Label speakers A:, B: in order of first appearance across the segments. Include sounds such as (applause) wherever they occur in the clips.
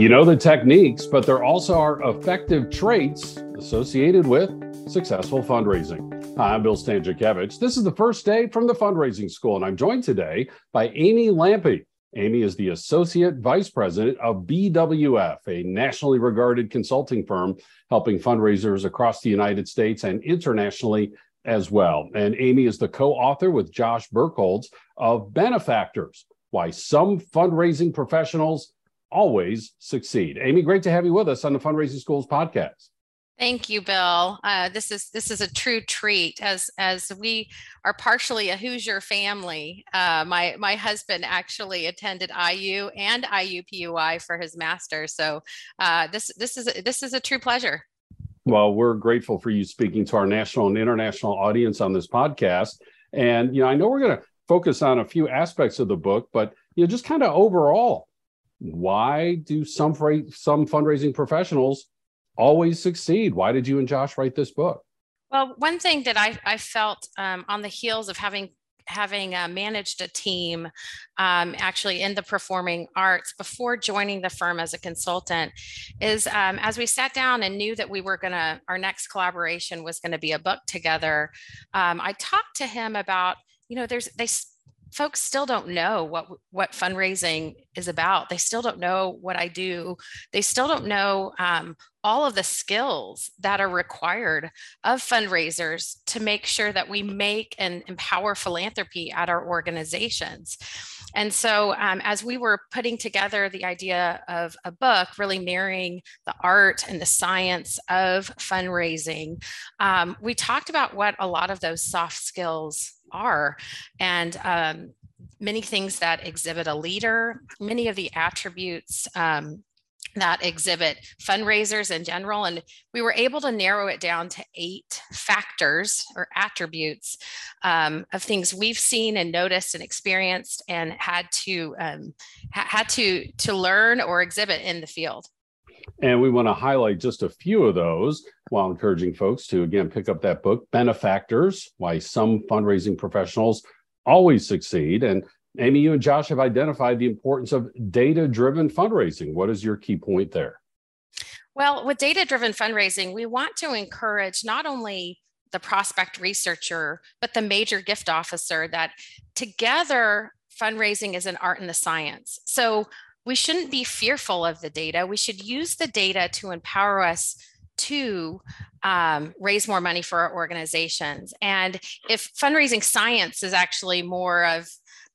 A: You know the techniques, but there also are effective traits associated with successful fundraising. Hi, I'm Bill Stanczykiewicz. This is the first day from the fundraising school, and I'm joined today by Amy Lampe. Amy is the Associate Vice President of BWF, a nationally regarded consulting firm helping fundraisers across the United States and internationally as well. And Amy is the co author with Josh Birkholz of Benefactors Why Some Fundraising Professionals always succeed. Amy, great to have you with us on the Fundraising Schools podcast.
B: Thank you, Bill. Uh, this is this is a true treat as as we are partially a Hoosier family. Uh, my my husband actually attended IU and IUPUI for his master's, so uh, this this is this is a true pleasure.
A: Well, we're grateful for you speaking to our national and international audience on this podcast, and you know I know we're going to focus on a few aspects of the book, but you know just kind of overall why do some some fundraising professionals always succeed? Why did you and Josh write this book?
B: Well, one thing that I, I felt um, on the heels of having having uh, managed a team um, actually in the performing arts before joining the firm as a consultant is um, as we sat down and knew that we were going to our next collaboration was going to be a book together um, i talked to him about you know there's they folks still don't know what what fundraising is about. They still don't know what i do. They still don't know um, all of the skills that are required of fundraisers to make sure that we make and empower philanthropy at our organizations and so um, as we were putting together the idea of a book really marrying the art and the science of fundraising um, we talked about what a lot of those soft skills are. And um, many things that exhibit a leader, many of the attributes um, that exhibit fundraisers in general. And we were able to narrow it down to eight factors or attributes um, of things we've seen and noticed and experienced and had to um, ha- had to to learn or exhibit in the field.
A: And we want to highlight just a few of those while encouraging folks to, again, pick up that book, Benefactors Why Some Fundraising Professionals Always Succeed. And Amy, you and Josh have identified the importance of data driven fundraising. What is your key point there?
B: Well, with data driven fundraising, we want to encourage not only the prospect researcher, but the major gift officer that together fundraising is an art and the science. So we shouldn't be fearful of the data. We should use the data to empower us to um, raise more money for our organizations. And if fundraising science is actually more of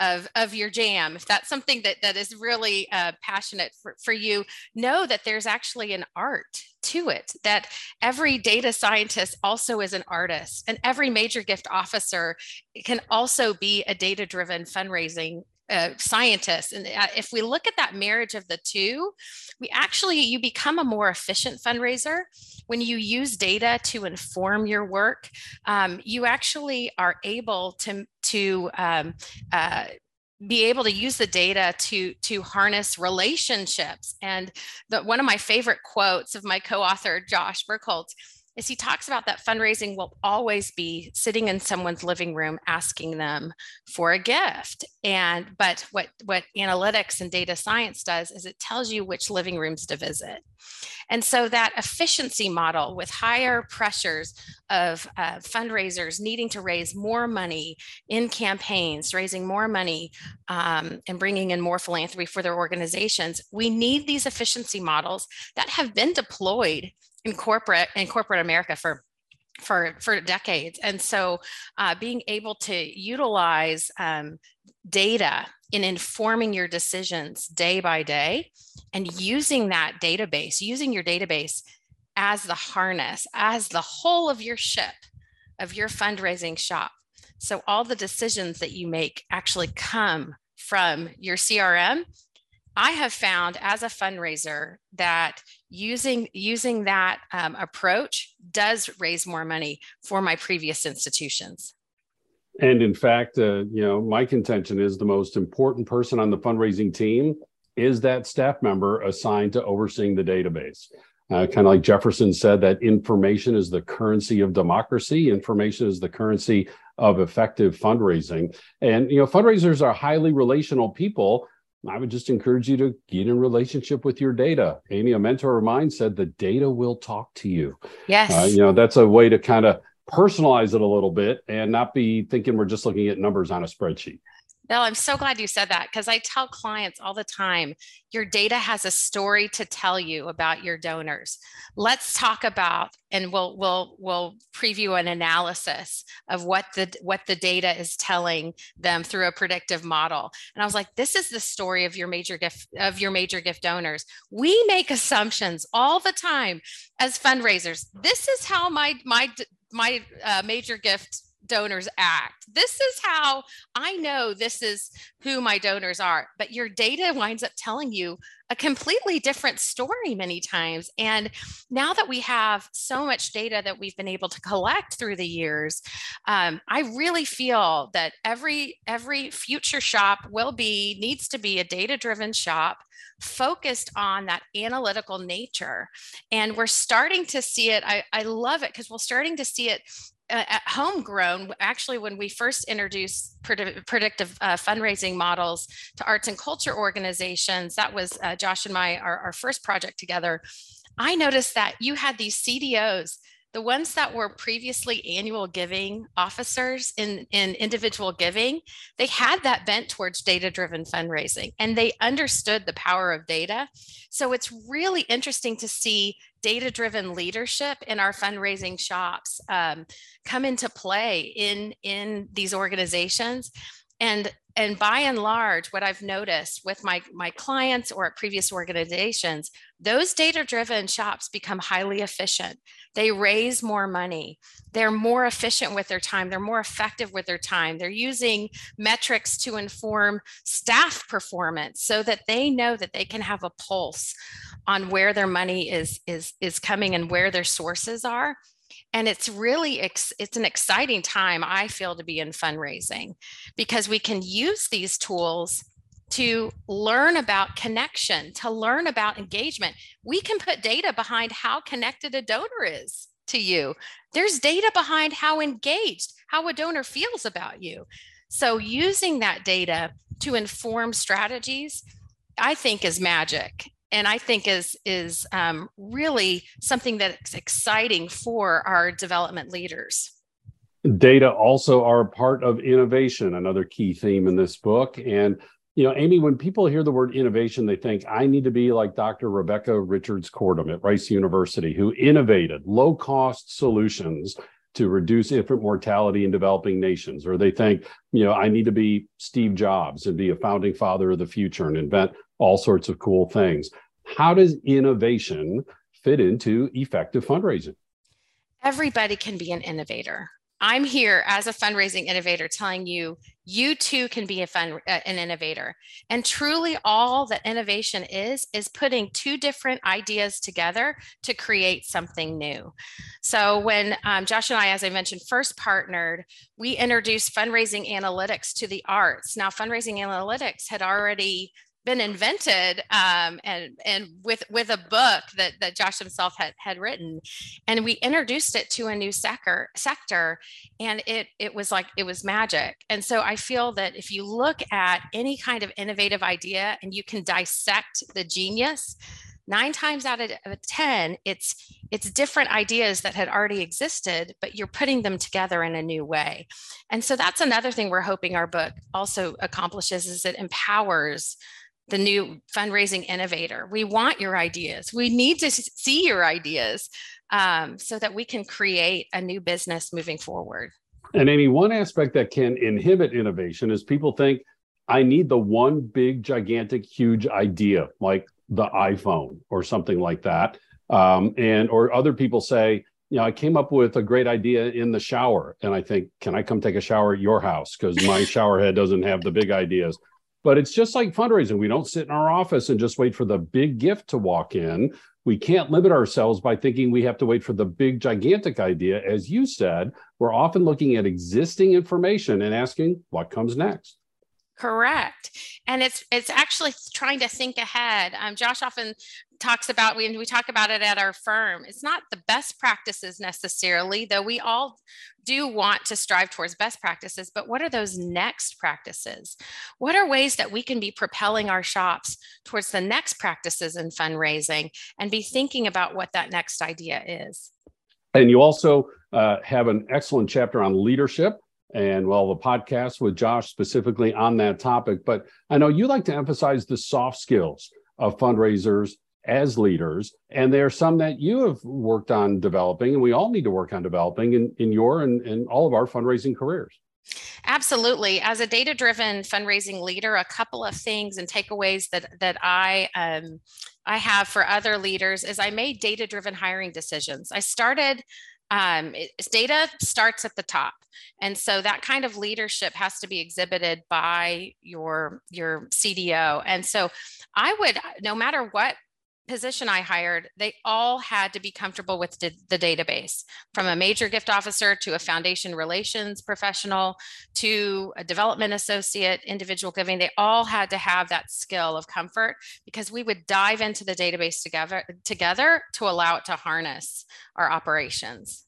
B: of, of your jam, if that's something that, that is really uh, passionate for, for you, know that there's actually an art to it, that every data scientist also is an artist, and every major gift officer can also be a data driven fundraising uh, scientists and uh, if we look at that marriage of the two we actually you become a more efficient fundraiser. When you use data to inform your work um, you actually are able to to um, uh, be able to use the data to to harness relationships. And the, one of my favorite quotes of my co-author josh birkholz is he talks about that fundraising will always be sitting in someone's living room asking them for a gift. And but what what analytics and data science does is it tells you which living rooms to visit. And so that efficiency model with higher pressures of uh, fundraisers needing to raise more money in campaigns raising more money um, and bringing in more philanthropy for their organizations we need these efficiency models that have been deployed in corporate in corporate America for for for decades. And so uh, being able to utilize um, data in informing your decisions day by day and using that database using your database as the harness as the whole of your ship of your fundraising shop. So all the decisions that you make actually come from your crm I have found as a fundraiser that using using that um, approach does raise more money for my previous institutions.
A: And in fact, uh, you know, my contention is the most important person on the fundraising team is that staff member assigned to overseeing the database. Uh, kind of like Jefferson said, that information is the currency of democracy. Information is the currency of effective fundraising. And you know, fundraisers are highly relational people I would just encourage you to get in relationship with your data. Amy, a mentor of mine, said the data will talk to you.
B: Yes.
A: Uh, you know, that's a way to kind of personalize it a little bit and not be thinking we're just looking at numbers on a spreadsheet.
B: Bill, I'm so glad you said that because I tell clients all the time your data has a story to tell you about your donors. Let's talk about and we'll we'll we'll preview an analysis of what the what the data is telling them through a predictive model. And I was like, this is the story of your major gift of your major gift donors. We make assumptions all the time as fundraisers. This is how my my my uh, major gift donors act. This is how I know this is who my donors are. But your data winds up telling you a completely different story many times. And now that we have so much data that we've been able to collect through the years, um, I really feel that every every future shop will be needs to be a data driven shop focused on that analytical nature. And we're starting to see it. I, I love it because we're starting to see it uh, homegrown actually when we first introduced pred- predictive uh, fundraising models to arts and culture organizations that was uh, josh and my our, our first project together i noticed that you had these cdos the ones that were previously annual giving officers in, in individual giving, they had that bent towards data driven fundraising and they understood the power of data. So it's really interesting to see data driven leadership in our fundraising shops um, come into play in, in these organizations. And and by and large what i've noticed with my my clients or at previous organizations those data driven shops become highly efficient. They raise more money. They're more efficient with their time. They're more effective with their time. They're using metrics to inform staff performance so that they know that they can have a pulse on where their money is is is coming and where their sources are and it's really ex- it's an exciting time i feel to be in fundraising because we can use these tools to learn about connection to learn about engagement. We can put data behind how connected a donor is to you. There's data behind how engaged how a donor feels about you. So using that data to inform strategies i think is magic and I think is is um, really something that's exciting for our development leaders.
A: Data also are part of innovation, another key theme in this book. And you know, Amy, when people hear the word innovation, they think I need to be like Dr. Rebecca Richards Kortum at Rice University, who innovated low cost solutions to reduce infant mortality in developing nations. Or they think, you know, I need to be Steve Jobs and be a founding father of the future and invent all sorts of cool things. How does innovation fit into effective fundraising?
B: Everybody can be an innovator. I'm here as a fundraising innovator telling you, you too can be fun, uh, an innovator. And truly, all that innovation is, is putting two different ideas together to create something new. So, when um, Josh and I, as I mentioned, first partnered, we introduced fundraising analytics to the arts. Now, fundraising analytics had already been invented um, and and with with a book that that Josh himself had had written, and we introduced it to a new sector sector, and it it was like it was magic. And so I feel that if you look at any kind of innovative idea and you can dissect the genius, nine times out of 10 it's it's different ideas that had already existed but you're putting them together in a new way and so that's another thing we're hoping our book also accomplishes is it empowers the new fundraising innovator. We want your ideas. We need to see your ideas um, so that we can create a new business moving forward.
A: And Amy, one aspect that can inhibit innovation is people think, I need the one big, gigantic, huge idea, like the iPhone or something like that. Um, and or other people say, you know, I came up with a great idea in the shower, and I think, can I come take a shower at your house because my (laughs) shower head doesn't have the big ideas. But it's just like fundraising. We don't sit in our office and just wait for the big gift to walk in. We can't limit ourselves by thinking we have to wait for the big, gigantic idea. As you said, we're often looking at existing information and asking what comes next.
B: Correct. And it's it's actually trying to think ahead. Um, Josh often talks about we we talk about it at our firm. It's not the best practices necessarily, though we all do want to strive towards best practices, but what are those next practices? What are ways that we can be propelling our shops towards the next practices in fundraising and be thinking about what that next idea is?
A: And you also uh, have an excellent chapter on leadership and well, the podcast with Josh specifically on that topic. But I know you like to emphasize the soft skills of fundraisers as leaders. And there are some that you have worked on developing, and we all need to work on developing in, in your and, and all of our fundraising careers.
B: Absolutely. As a data driven fundraising leader, a couple of things and takeaways that, that I, um, I have for other leaders is I made data driven hiring decisions. I started um, data starts at the top. And so that kind of leadership has to be exhibited by your your cdo and so i would no matter what position I hired, they all had to be comfortable with the, database from a major gift officer to a foundation relations professional to a development associate, individual giving. They all had to have that skill of comfort because we would dive into the database together, together to allow it to harness our operations.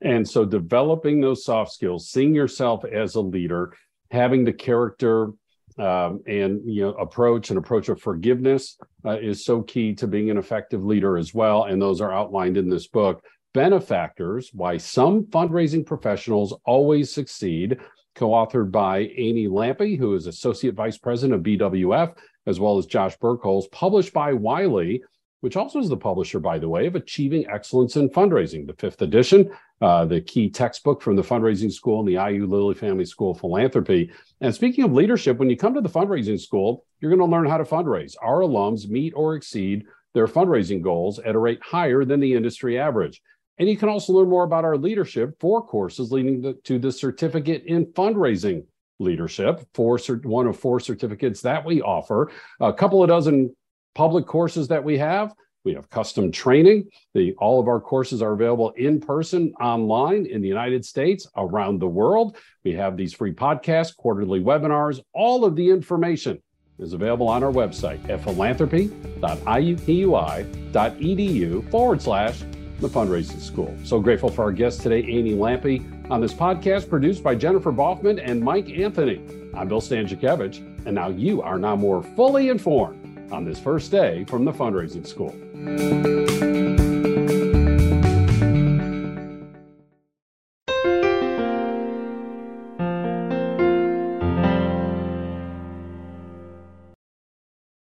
A: And so developing those soft skills, seeing yourself as a leader, having the character um, and you know approach and approach of forgiveness uh, is so key to being an effective leader as well and those are outlined in this book. Benefactors why some fundraising professionals always succeed co-authored by amy lampe who is associate vice president of bwf as well as josh birkholz published by wiley which also is the publisher, by the way, of Achieving Excellence in Fundraising, the fifth edition, uh, the key textbook from the fundraising school and the IU Lilly Family School of Philanthropy. And speaking of leadership, when you come to the fundraising school, you're going to learn how to fundraise. Our alums meet or exceed their fundraising goals at a rate higher than the industry average. And you can also learn more about our leadership, four courses leading to the certificate in fundraising leadership, four, one of four certificates that we offer, a couple of dozen public courses that we have. We have custom training. The, all of our courses are available in person, online in the United States, around the world. We have these free podcasts, quarterly webinars. All of the information is available on our website at philanthropy.iupui.edu forward slash the fundraising school. So grateful for our guest today, Amy Lampe, on this podcast produced by Jennifer Boffman and Mike Anthony. I'm Bill Stanczykiewicz, and now you are now more fully informed on this first day from the fundraising school.